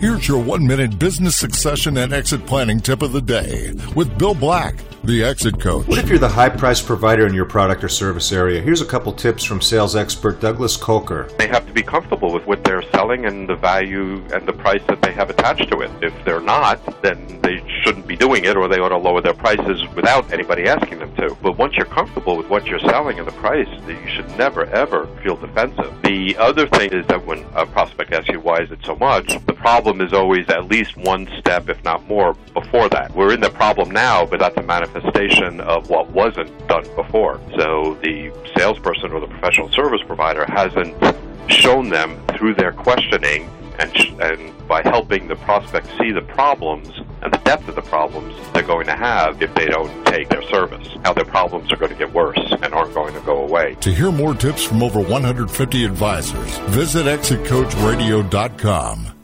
Here's your one minute business succession and exit planning tip of the day with Bill Black, the exit coach. What if you're the high price provider in your product or service area? Here's a couple tips from sales expert Douglas Coker. They have to be comfortable with what they're selling and the value and the price that they have attached to it. If they're not, then they shouldn't doing it or they ought to lower their prices without anybody asking them to. But once you're comfortable with what you're selling and the price, you should never ever feel defensive. The other thing is that when a prospect asks you why is it so much, the problem is always at least one step, if not more, before that. We're in the problem now, but that's a manifestation of what wasn't done before. So the salesperson or the professional service provider hasn't shown them through their questioning and, sh- and by helping the prospect see the problems and the depth of the problems they're going to have if they don't take their service, how their problems are going to get worse and aren't going to go away. To hear more tips from over 150 advisors, visit exitcoachradio.com.